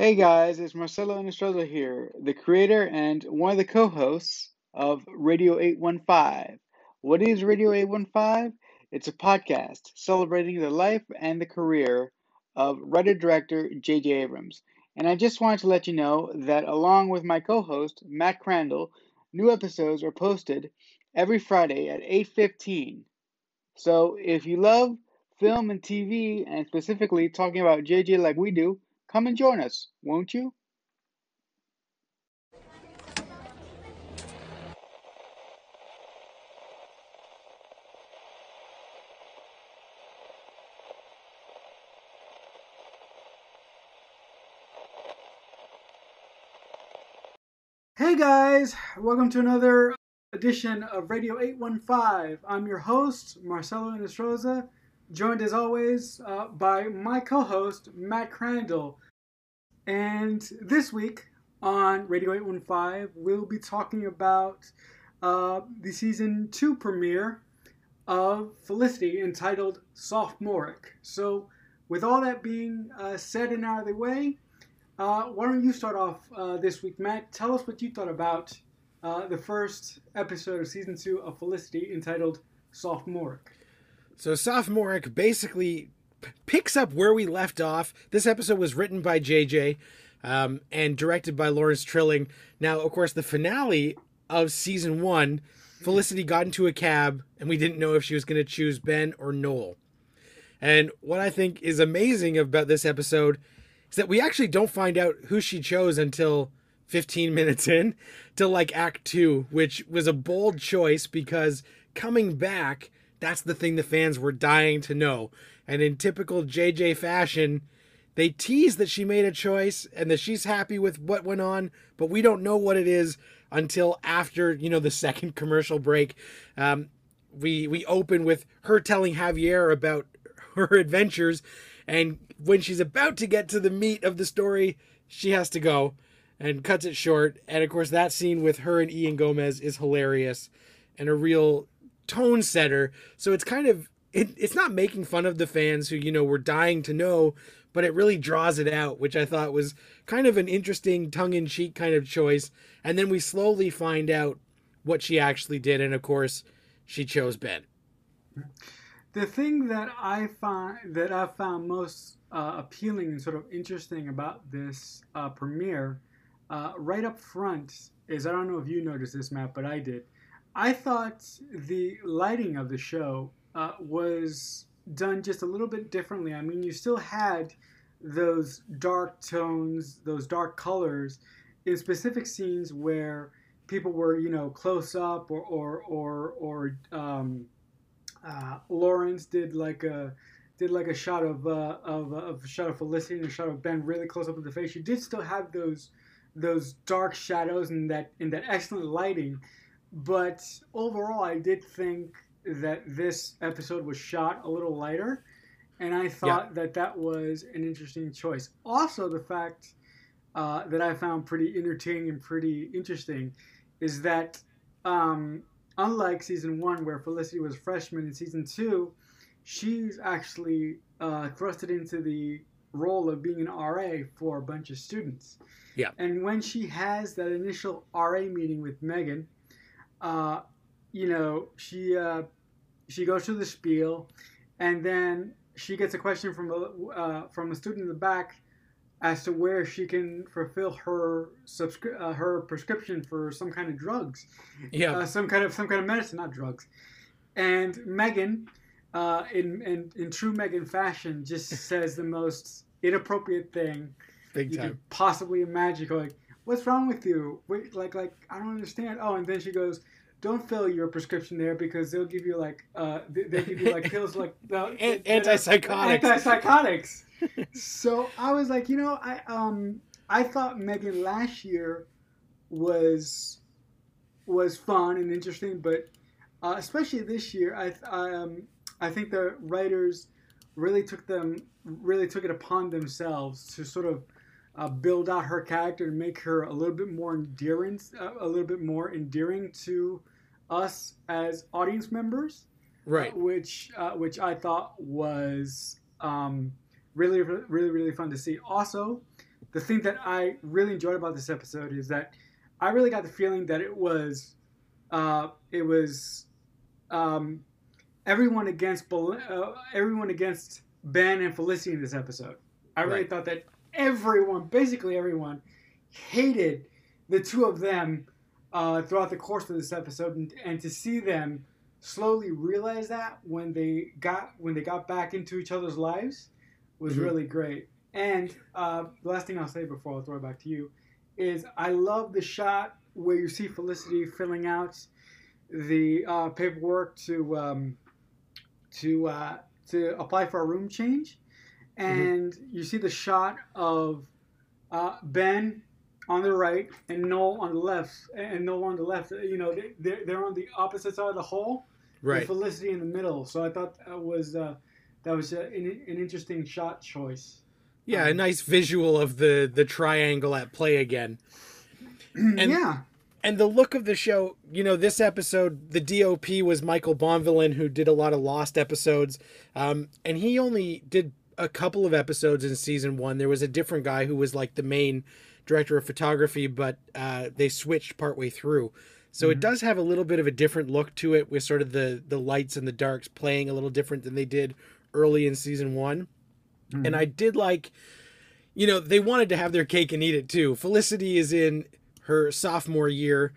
Hey guys, it's Marcelo Nostroza here, the creator and one of the co hosts of Radio 815. What is Radio 815? It's a podcast celebrating the life and the career of writer director J.J. Abrams. And I just wanted to let you know that along with my co host, Matt Crandall, new episodes are posted every Friday at 8.15. So if you love film and TV, and specifically talking about JJ like we do, Come and join us, won't you? Hey guys, welcome to another edition of Radio 815. I'm your host, Marcelo Inestroza, joined as always uh, by my co host, Matt Crandall. And this week on Radio 815, we'll be talking about uh, the season two premiere of Felicity entitled Sophomoric. So, with all that being uh, said and out of the way, uh, why don't you start off uh, this week, Matt? Tell us what you thought about uh, the first episode of season two of Felicity entitled Sophomoric. So sophomoric basically picks up where we left off. This episode was written by JJ um, and directed by Lawrence Trilling. Now, of course, the finale of season one, Felicity got into a cab and we didn't know if she was going to choose Ben or Noel. And what I think is amazing about this episode is that we actually don't find out who she chose until 15 minutes in to like act two, which was a bold choice because coming back, that's the thing the fans were dying to know. And in typical JJ fashion, they tease that she made a choice and that she's happy with what went on, but we don't know what it is until after you know the second commercial break. Um, we we open with her telling Javier about her adventures, and when she's about to get to the meat of the story, she has to go and cuts it short. And of course, that scene with her and Ian Gomez is hilarious and a real tone setter. So it's kind of it, it's not making fun of the fans who you know were dying to know, but it really draws it out, which I thought was kind of an interesting tongue-in-cheek kind of choice. And then we slowly find out what she actually did, and of course, she chose Ben. The thing that I find that I found most uh, appealing and sort of interesting about this uh, premiere, uh, right up front, is I don't know if you noticed this, Matt, but I did I thought the lighting of the show uh, was done just a little bit differently. I mean, you still had those dark tones, those dark colors in specific scenes where people were, you know, close up, or or or or um, uh, Lawrence did like a did like a shot of uh, of, of a shot of Felicity and a shot of Ben really close up to the face. You did still have those those dark shadows and that in that excellent lighting but overall, I did think that this episode was shot a little lighter, and I thought yeah. that that was an interesting choice. Also, the fact uh, that I found pretty entertaining and pretty interesting is that um, unlike season one, where Felicity was freshman, in season two, she's actually uh, thrusted into the role of being an RA for a bunch of students. Yeah. And when she has that initial RA meeting with Megan, uh, you know, she uh, she goes through the spiel, and then she gets a question from a uh, from a student in the back as to where she can fulfill her subscri- uh, her prescription for some kind of drugs, yeah, uh, some kind of some kind of medicine, not drugs. And Megan, uh, in, in in true Megan fashion, just says the most inappropriate thing Big you time. could possibly imagine. Going, what's wrong with you? Wait, like, like, I don't understand. Oh, and then she goes, don't fill your prescription there because they'll give you like, uh, they'll give you like pills like uh, antipsychotics. Antipsychotics. so I was like, you know, I um, I thought Megan last year was was fun and interesting, but uh, especially this year, I I, um, I think the writers really took them really took it upon themselves to sort of uh, build out her character and make her a little bit more endearing, uh, a little bit more endearing to us as audience members. Right. Uh, which uh, which I thought was um, really really really fun to see. Also, the thing that I really enjoyed about this episode is that I really got the feeling that it was uh, it was um, everyone against uh, everyone against Ben and Felicity in this episode. I really right. thought that everyone, basically everyone, hated the two of them uh, throughout the course of this episode, and, and to see them slowly realize that when they got when they got back into each other's lives was mm-hmm. really great. And uh, the last thing I'll say before I'll throw it back to you is I love the shot where you see Felicity filling out the uh, paperwork to um, to uh, to apply for a room change. And mm-hmm. you see the shot of uh, Ben on the right and Noel on the left, and Noel on the left. You know, they, they're on the opposite side of the hole. Right. Felicity in the middle. So I thought that was uh, that was a, an, an interesting shot choice. Yeah, um, a nice visual of the the triangle at play again. And, yeah. And the look of the show, you know, this episode, the DOP was Michael Bonvillain, who did a lot of Lost episodes, um, and he only did a couple of episodes in season one. There was a different guy who was like the main director of photography, but uh, they switched partway through. So mm-hmm. it does have a little bit of a different look to it, with sort of the the lights and the darks playing a little different than they did early in season one. Mm-hmm. And I did like, you know, they wanted to have their cake and eat it too. Felicity is in her sophomore year,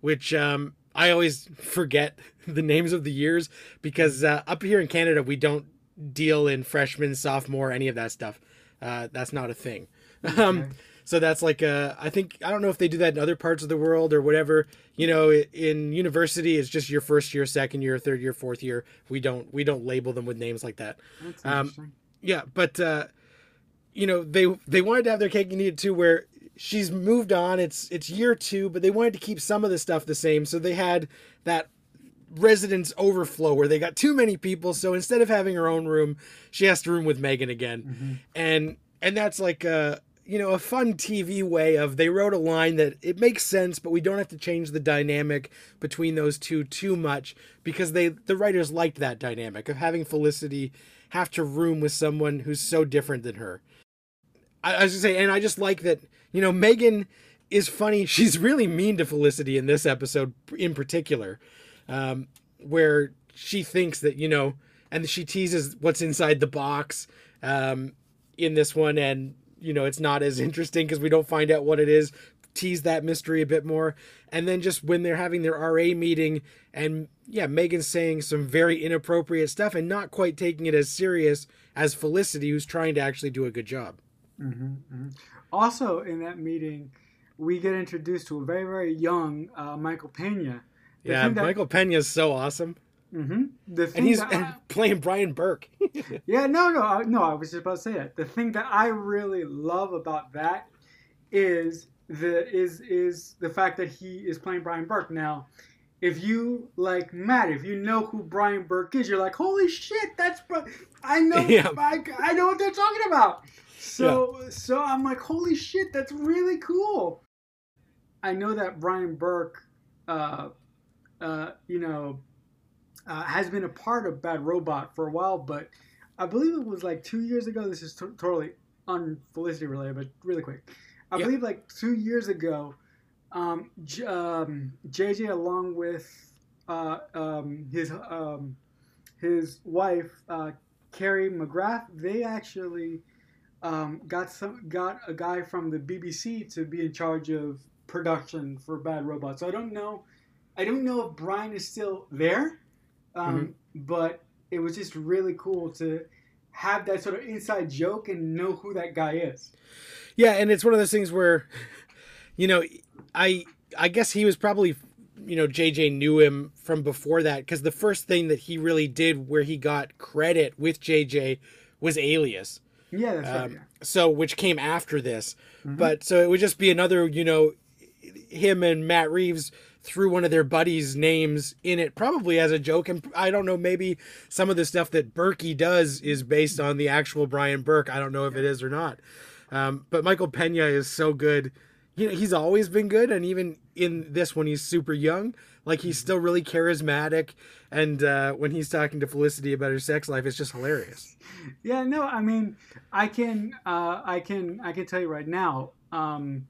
which um, I always forget the names of the years because uh, up here in Canada we don't deal in freshman, sophomore, any of that stuff. Uh, that's not a thing. Okay. Um, so that's like a, I think I don't know if they do that in other parts of the world or whatever. You know, in university, it's just your first year, second year, third year, fourth year. We don't we don't label them with names like that. That's interesting. Um, yeah, but uh, you know they they wanted to have their cake and eat it too, where she's moved on. It's it's year two, but they wanted to keep some of the stuff the same, so they had that residence overflow where they got too many people. So instead of having her own room, she has to room with Megan again, mm-hmm. and and that's like a you know a fun TV way of they wrote a line that it makes sense, but we don't have to change the dynamic between those two too much because they the writers liked that dynamic of having Felicity have to room with someone who's so different than her. I, I was gonna say, and I just like that, you know, Megan is funny. She's really mean to Felicity in this episode in particular, um, where she thinks that, you know, and she teases what's inside the box um, in this one, and, you know, it's not as interesting because we don't find out what it is tease that mystery a bit more. And then just when they're having their RA meeting and yeah, Megan's saying some very inappropriate stuff and not quite taking it as serious as Felicity, who's trying to actually do a good job. Mm-hmm, mm-hmm. Also, in that meeting, we get introduced to a very, very young uh, Michael Pena. Yeah, that... Michael Pena is so awesome. Mm-hmm. and he's I... playing Brian Burke. yeah, no, no, no. I was just about to say that. The thing that I really love about that is the is is the fact that he is playing Brian Burke. Now, if you like Matt, if you know who Brian Burke is, you're like, holy shit, that's I know yeah. I, I know what they're talking about. So yeah. so I'm like, holy shit, that's really cool. I know that Brian Burke, uh, uh, you know, uh, has been a part of Bad Robot for a while, but I believe it was like two years ago. This is t- totally unfelicity related, but really quick. I yep. believe like two years ago, um, J- um, JJ along with uh, um, his um, his wife uh, Katie McGrath, they actually um, got some got a guy from the BBC to be in charge of production for Bad Robot. So I don't know, I don't know if Brian is still there, um, mm-hmm. but it was just really cool to have that sort of inside joke and know who that guy is. Yeah, and it's one of those things where, you know, I I guess he was probably, you know, JJ knew him from before that because the first thing that he really did where he got credit with JJ was Alias. Yeah, that's um, right. Yeah. So which came after this, mm-hmm. but so it would just be another, you know, him and Matt Reeves threw one of their buddies' names in it, probably as a joke. And I don't know, maybe some of the stuff that Berkey does is based on the actual Brian Burke. I don't know if it is or not. Um, but Michael Pena is so good. you know, he's always been good, and even in this when he's super young, like he's still really charismatic. And uh, when he's talking to Felicity about her sex life, it's just hilarious. Yeah, no, I mean, I can, uh, I can, I can tell you right now. Um,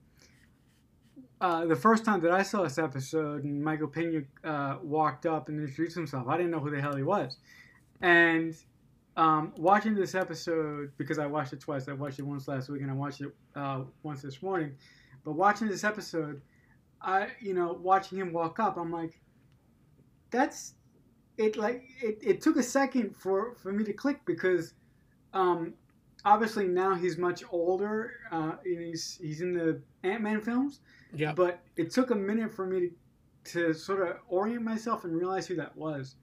uh, the first time that I saw this episode and Michael Pena uh, walked up and introduced himself, I didn't know who the hell he was. And um, watching this episode, because I watched it twice, I watched it once last week and I watched it uh, once this morning. But watching this episode, I, you know, watching him walk up, I'm like, that's it. Like it, it took a second for for me to click because, um, obviously now he's much older. Uh, he's he's in the Ant Man films. Yeah. But it took a minute for me to, to sort of orient myself and realize who that was.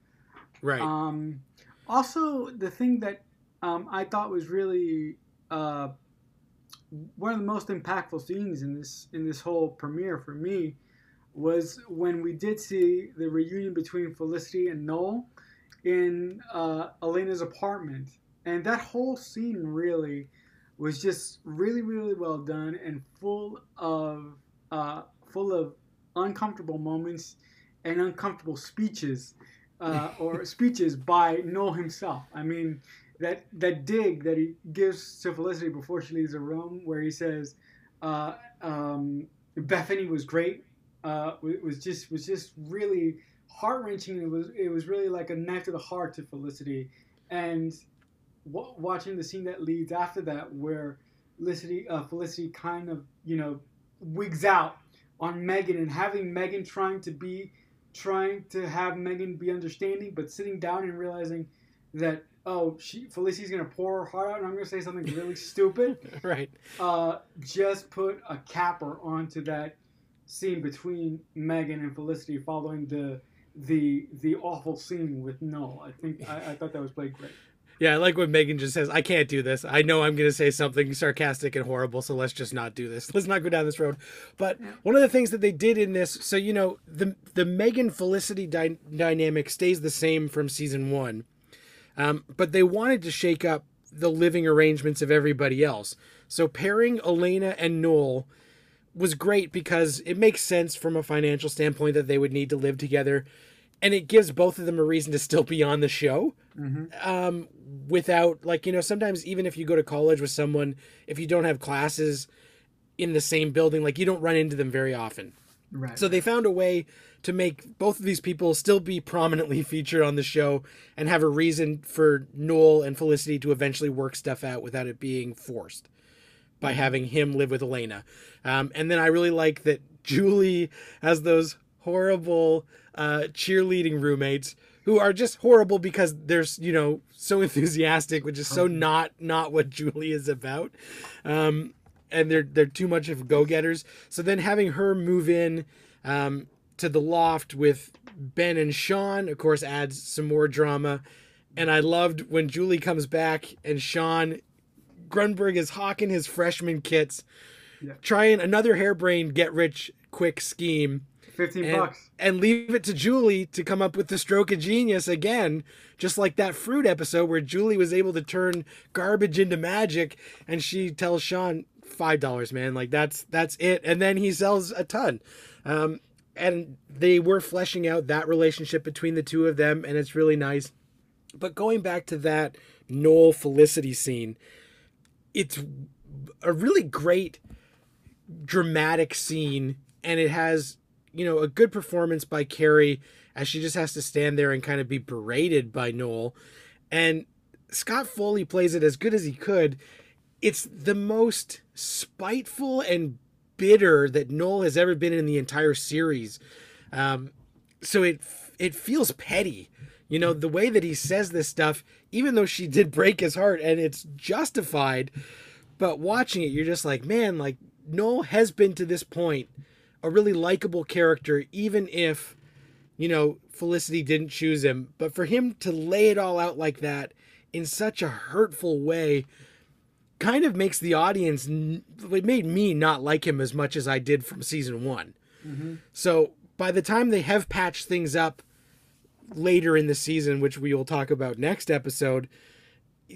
Right. Um, also, the thing that um, I thought was really uh, one of the most impactful scenes in this in this whole premiere for me was when we did see the reunion between Felicity and Noel in uh, Elena's apartment, and that whole scene really was just really really well done and full of uh, full of uncomfortable moments and uncomfortable speeches uh, or speeches by Noel himself. I mean, that that dig that he gives to Felicity before she leaves the room, where he says, uh, um, "Bethany was great," uh, was just was just really heart wrenching. It was it was really like a knife to the heart to Felicity, and w- watching the scene that leads after that, where Felicity uh, Felicity kind of you know wigs out on Megan and having Megan trying to be trying to have Megan be understanding, but sitting down and realizing that oh, she Felicity's gonna pour her heart out, and I'm gonna say something really stupid. right. Uh, just put a capper onto that scene between Megan and Felicity, following the the the awful scene with Noel. I think I, I thought that was played great. Yeah, I like what Megan just says, I can't do this. I know I'm going to say something sarcastic and horrible, so let's just not do this. Let's not go down this road. But one of the things that they did in this, so, you know, the, the Megan Felicity dy- dynamic stays the same from season one, um, but they wanted to shake up the living arrangements of everybody else. So pairing Elena and Noel was great because it makes sense from a financial standpoint that they would need to live together. And it gives both of them a reason to still be on the show Mm-hmm. um, without like you know sometimes even if you go to college with someone if you don't have classes in the same building like you don't run into them very often Right. so they found a way to make both of these people still be prominently featured on the show and have a reason for Noel and Felicity to eventually work stuff out without it being forced by having him live with Elena. Um, and then I really like that Julie has those horrible uh, cheerleading roommates who are just horrible because they're you know so enthusiastic, which is so not not what Julie is about. Um, and they're they're too much of go getters. So then having her move in um, to the loft with Ben and Sean, of course, adds some more drama. And I loved when Julie comes back and Sean Grunberg is hawking his freshman kits, Yeah. trying another harebrained get rich quick scheme Fifteen and, bucks. and leave it to Julie to come up with the stroke of genius again, just like that fruit episode where Julie was able to turn garbage into magic, and she tells Sean five dollars, man, like that's that's it, and then he sells a ton, um, and they were fleshing out that relationship between the two of them, and it's really nice. But going back to that Noel Felicity scene, it's a really great dramatic scene and it has you know a good performance by Keri as she just has to stand there and kind of be berated by Noel. And Scott Foley plays it as good as he could. It's the most spiteful and bitter that Noel has ever been in the entire series. Um, so it it feels petty. You know the way that he says this stuff even though she did break his heart and it's justified but watching it you're just like man like Noel has been to this point a really likable character even if you know Felicity didn't choose him but for him to lay it all out like that in such a hurtful way kind of makes the audience it made me not like him as much as I did from season 1 Mm-hmm. so by the time they have patched things up later in the season, which we will talk about next episode,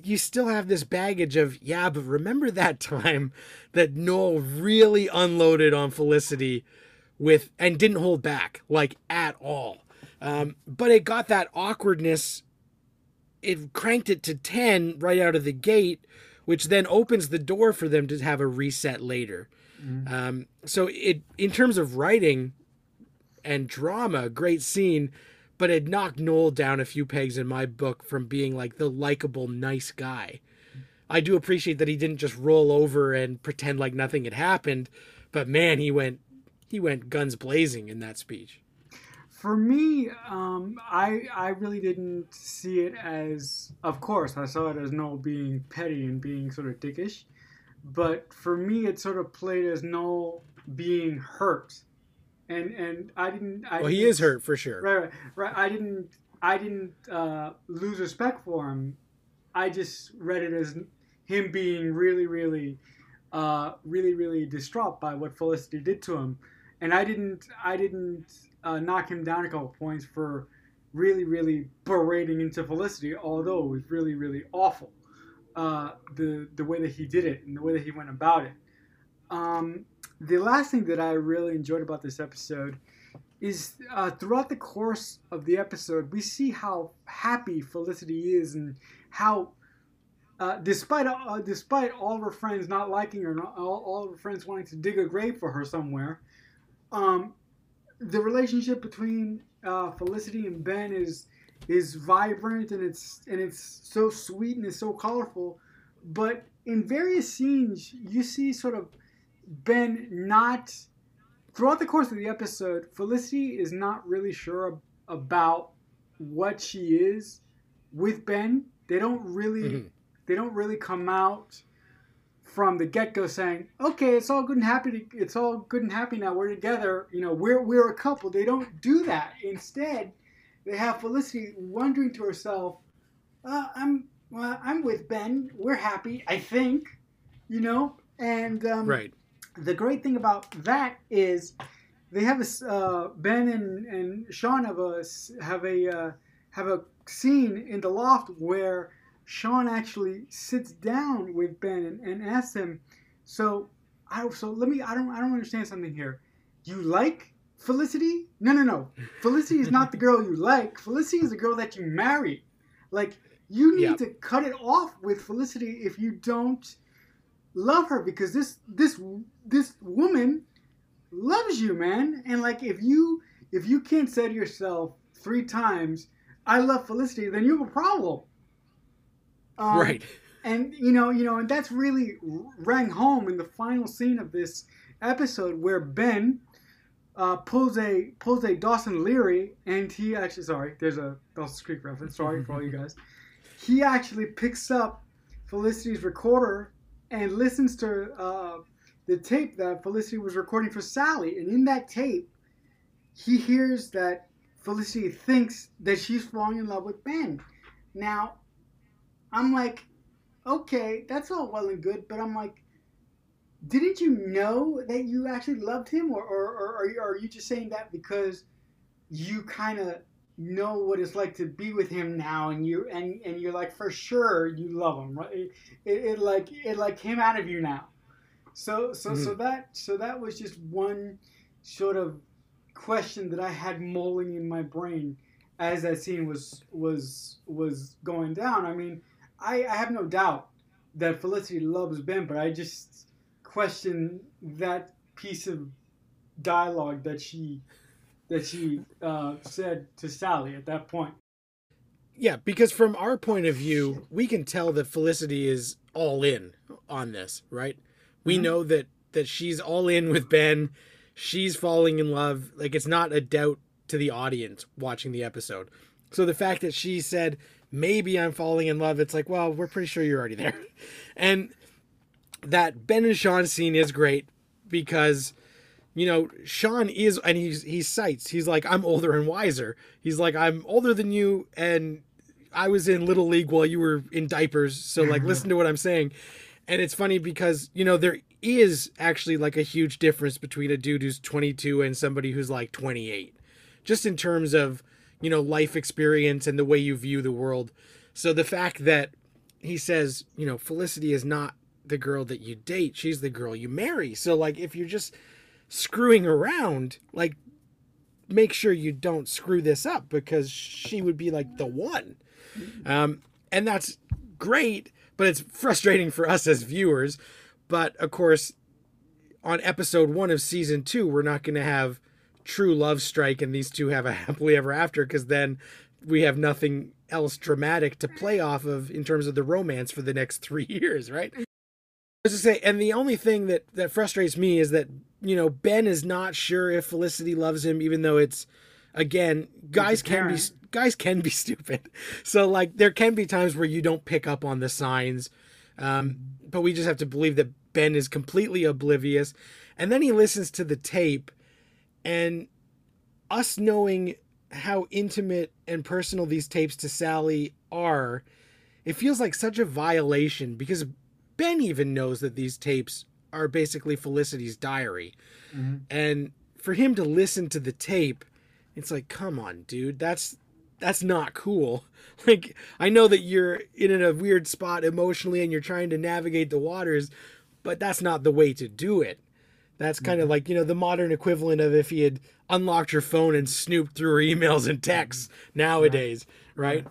you still have this baggage of yeah, but remember that time that Noel really unloaded on Felicity with and didn't hold back like at all. Um, but it got that awkwardness. It cranked it to ten right out of the gate, which then opens the door for them to have a reset later. Mm-hmm. Um, so it in terms of writing and drama, great scene but it knocked Noel down a few pegs in my book from being like the likable, nice guy. I do appreciate that he didn't just roll over and pretend like nothing had happened, but man, he went he went guns blazing in that speech. For me, um, I I really didn't see it as. Of course, I saw it as Noel being petty and being sort of dickish, but for me, it sort of played as Noel being hurt and and I didn't. I well, he didn't, is hurt for sure. Right, right, right. I didn't. I didn't uh, lose respect for him. I just read it as him being really, really, uh, really, really distraught by what Felicity did to him, and I didn't. I didn't uh, knock him down a couple points for really, really berating into Felicity, although it was really, really awful. Uh, the the way that he did it and the way that he went about it. Um, the last thing that I really enjoyed about this episode is uh, throughout the course of the episode, we see how happy Felicity is and how, uh, despite uh, despite all of her friends not liking her, all, all of her friends wanting to dig a grave for her somewhere, um, the relationship between uh, Felicity and Ben is is vibrant and it's and it's so sweet and it's so colorful. But in various scenes, you see sort of been not throughout the course of the episode. Felicity is not really sure about what she is with Ben. They don't really mm-hmm. they don't really come out from the get go saying, "Okay, it's all good and happy. To, it's all good and happy now. We're together. You know, we're we're a couple." They don't do that. Instead, they have Felicity wondering to herself, uh, "I'm well, I'm with Ben. We're happy. I think, you know." And um, right the great thing about that is they have a uh, Ben and, and Sean have a have a uh, have a scene in the loft where Sean actually sits down with Ben and, and asks him, so I so let me I don't I don't understand something here. You like Felicity? No no no. Felicity is not the girl you like. Felicity is the girl that you marry. Like you need yep. to cut it off with Felicity if you don't love her because this this this woman loves you, man. And like if you if you can't say to yourself three times, "I love Felicity," then you have a problem. Um, right. And you know, you know, and that's really rang home in the final scene of this episode where Ben uh, pulls a pulls a Dawson Leery, and he actually sorry, there's a Dawson's Creek reference. Sorry for all you guys. He actually picks up Felicity's recorder and listens to uh, the tape that Felicity was recording for Sally. And in that tape, he hears that Felicity thinks that she's falling in love with Ben. Now, I'm like, okay, that's all well and good, but I'm like, didn't you know that you actually loved him, or, or, or you, are you just saying that because you kind of know what it's like to be with him now and you and and you're like for sure you love him right? It, it, it like it like came out of you now. So so mm-hmm. so that so that was just one sort of question that i had mulling in my brain as that scene was was was going down. I mean i i have no doubt that felicity loves ben but i just question that piece of dialogue that she that she uh, said to Sally at that point. Yeah, because from our point of view, we can tell that Felicity is all in on this, right? We mm-hmm. know that that she's all in with Ben. She's falling in love. Like it's not a doubt to the audience watching the episode. So the fact that she said, "Maybe I'm falling in love," it's like, well, we're pretty sure you're already there. And that Ben and Sean scene is great because you know, Sean is, and he's he cites, he's like, I'm older and wiser. He's like, I'm older than you, and I was in little league while you were in diapers. So like, mm-hmm. listen to what I'm saying. And it's funny because you know there is actually like a huge difference between a dude who's 22 and somebody who's like 28, just in terms of you know life experience and the way you view the world. So the fact that he says, you know, Felicity is not the girl that you date; she's the girl you marry. So, like, if you're just screwing around, like, make sure you don't screw this up because she would be like the one. Um, and that's great, but it's frustrating for us as viewers. But of course, on episode one of season two, we're not going to have true love strike and these two have a happily ever after because then we have nothing else dramatic to play off of in terms of the romance for the next three years, right? As I say, and the only thing that that frustrates me is that you know Ben is not sure if Felicity loves him, even though it's again guys can be guys can be stupid. So like there can be times where you don't pick up on the signs, um, but we just have to believe that Ben is completely oblivious, and then he listens to the tape, and us knowing how intimate and personal these tapes to Sally are, it feels like such a violation because Ben even knows that these tapes are basically Felicity's diary. Mm-hmm. And for him to listen to the tape, it's like, come on, dude, that's that's not cool. Like I know that you're in a weird spot emotionally and you're trying to navigate the waters, but that's not the way to do it. That's kind of mm-hmm. like, you know, the modern equivalent of if he had unlocked your phone and snooped through her emails and texts nowadays, right?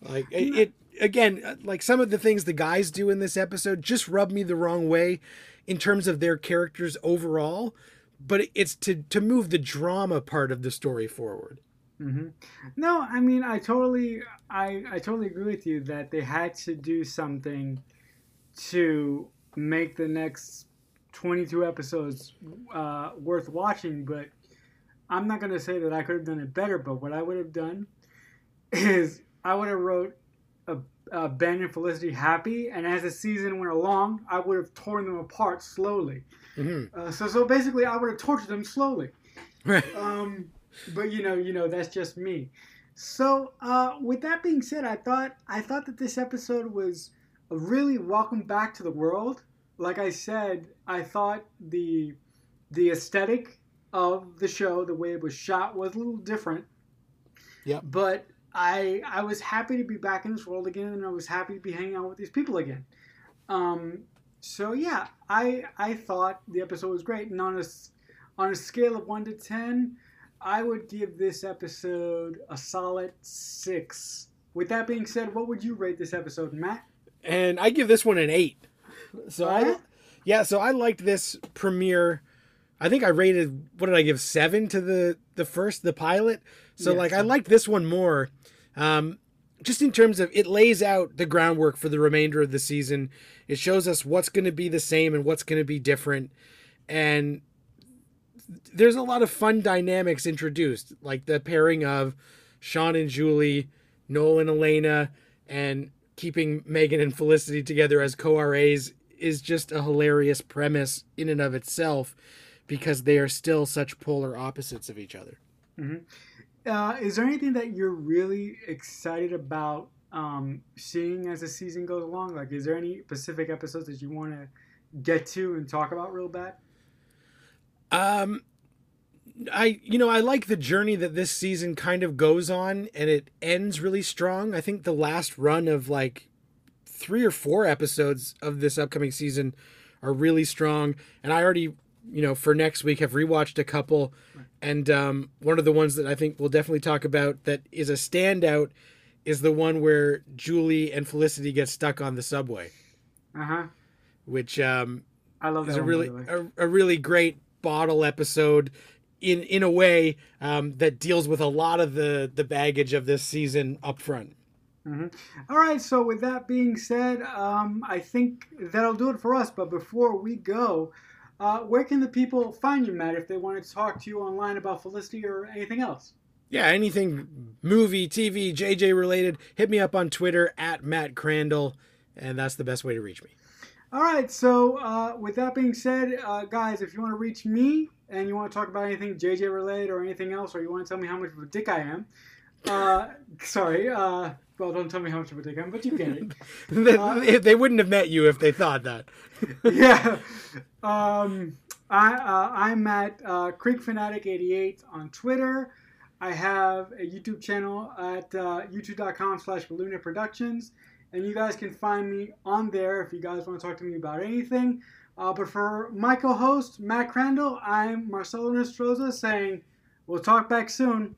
Like it, it again, like some of the things the guys do in this episode just rub me the wrong way in terms of their characters overall, but it's to to move the drama part of the story forward. Mm-hmm. No, I mean I totally I I totally agree with you that they had to do something to make the next 22 episodes uh, worth watching, but I'm not to say that I could have done it better, but what I would have done is I would have wrote a Ben and Felicity happy, and as the season went along, I would have torn them apart slowly. Mm-hmm. Uh, so, so basically, I would have tortured them slowly. Right. Um, but you know, you know, that's just me. So, uh, with that being said, I thought I thought that this episode was a really welcome back to the world like I said, I thought the the aesthetic of the show, the way it was shot, was a little different. Yeah. But I I was happy to be back in this world again, and I was happy to be hanging out with these people again. Um, so yeah, I I thought the episode was great, and on a on a scale of one to ten, I would give this episode a solid six. With that being said, what would you rate this episode, Matt? And I give this one an eight. So I, yeah, so I liked this premiere. I think I rated what did I give seven to the the first the pilot. So like I liked this one more, um, just in terms of it lays out the groundwork for the remainder of the season. It shows us what's going to be the same and what's going to be different, and there's a lot of fun dynamics introduced, like the pairing of Sean and Julie, Noel and Elena, and keeping Megan and Felicity together as co-RAs is just a hilarious premise in and of itself because they are still such polar opposites of each other. Mm-hmm. Uh, is there anything that you're really excited about um, seeing as the season goes along? Like, is there any specific episodes that you want to get to and talk about real bad? Um, I you know I like the journey that this season kind of goes on, and it ends really strong. I think the last run of like three or four episodes of this upcoming season are really strong. And I already, you know, for next week have rewatched a couple. And um, one of the ones that I think we'll definitely talk about that is a standout is the one where Julie and Felicity get stuck on the subway. Uh huh. Which um, I love is a really a, a, really great bottle episode in in a way um, that deals with a lot of the the baggage of this season up front. Mm-hmm. All right, so with that being said, um, I think that'll do it for us. But before we go, uh, where can the people find you, Matt, if they want to talk to you online about Felicity or anything else? Yeah, anything movie, TV, JJ related, hit me up on Twitter at Matt Crandall, and that's the best way to reach me. All right, so uh, with that being said, uh, guys, if you want to reach me and you want to talk about anything JJ related or anything else, or you want to tell me how much of a dick I am, uh, sorry, uh, well, don't tell me how much of a dick I am, but you get it. they, uh, they wouldn't have met you if they thought that. yeah. Um, I, uh, I'm at uh, Creek Fanatic 88 on Twitter. I have a YouTube channel at uh, youtube.com slash Productions. and you guys can find me on there if you guys want to talk to me about anything. Uh, but for my co-host Matt Crandall, I'm Marcelo Nostroza saying we'll talk back soon.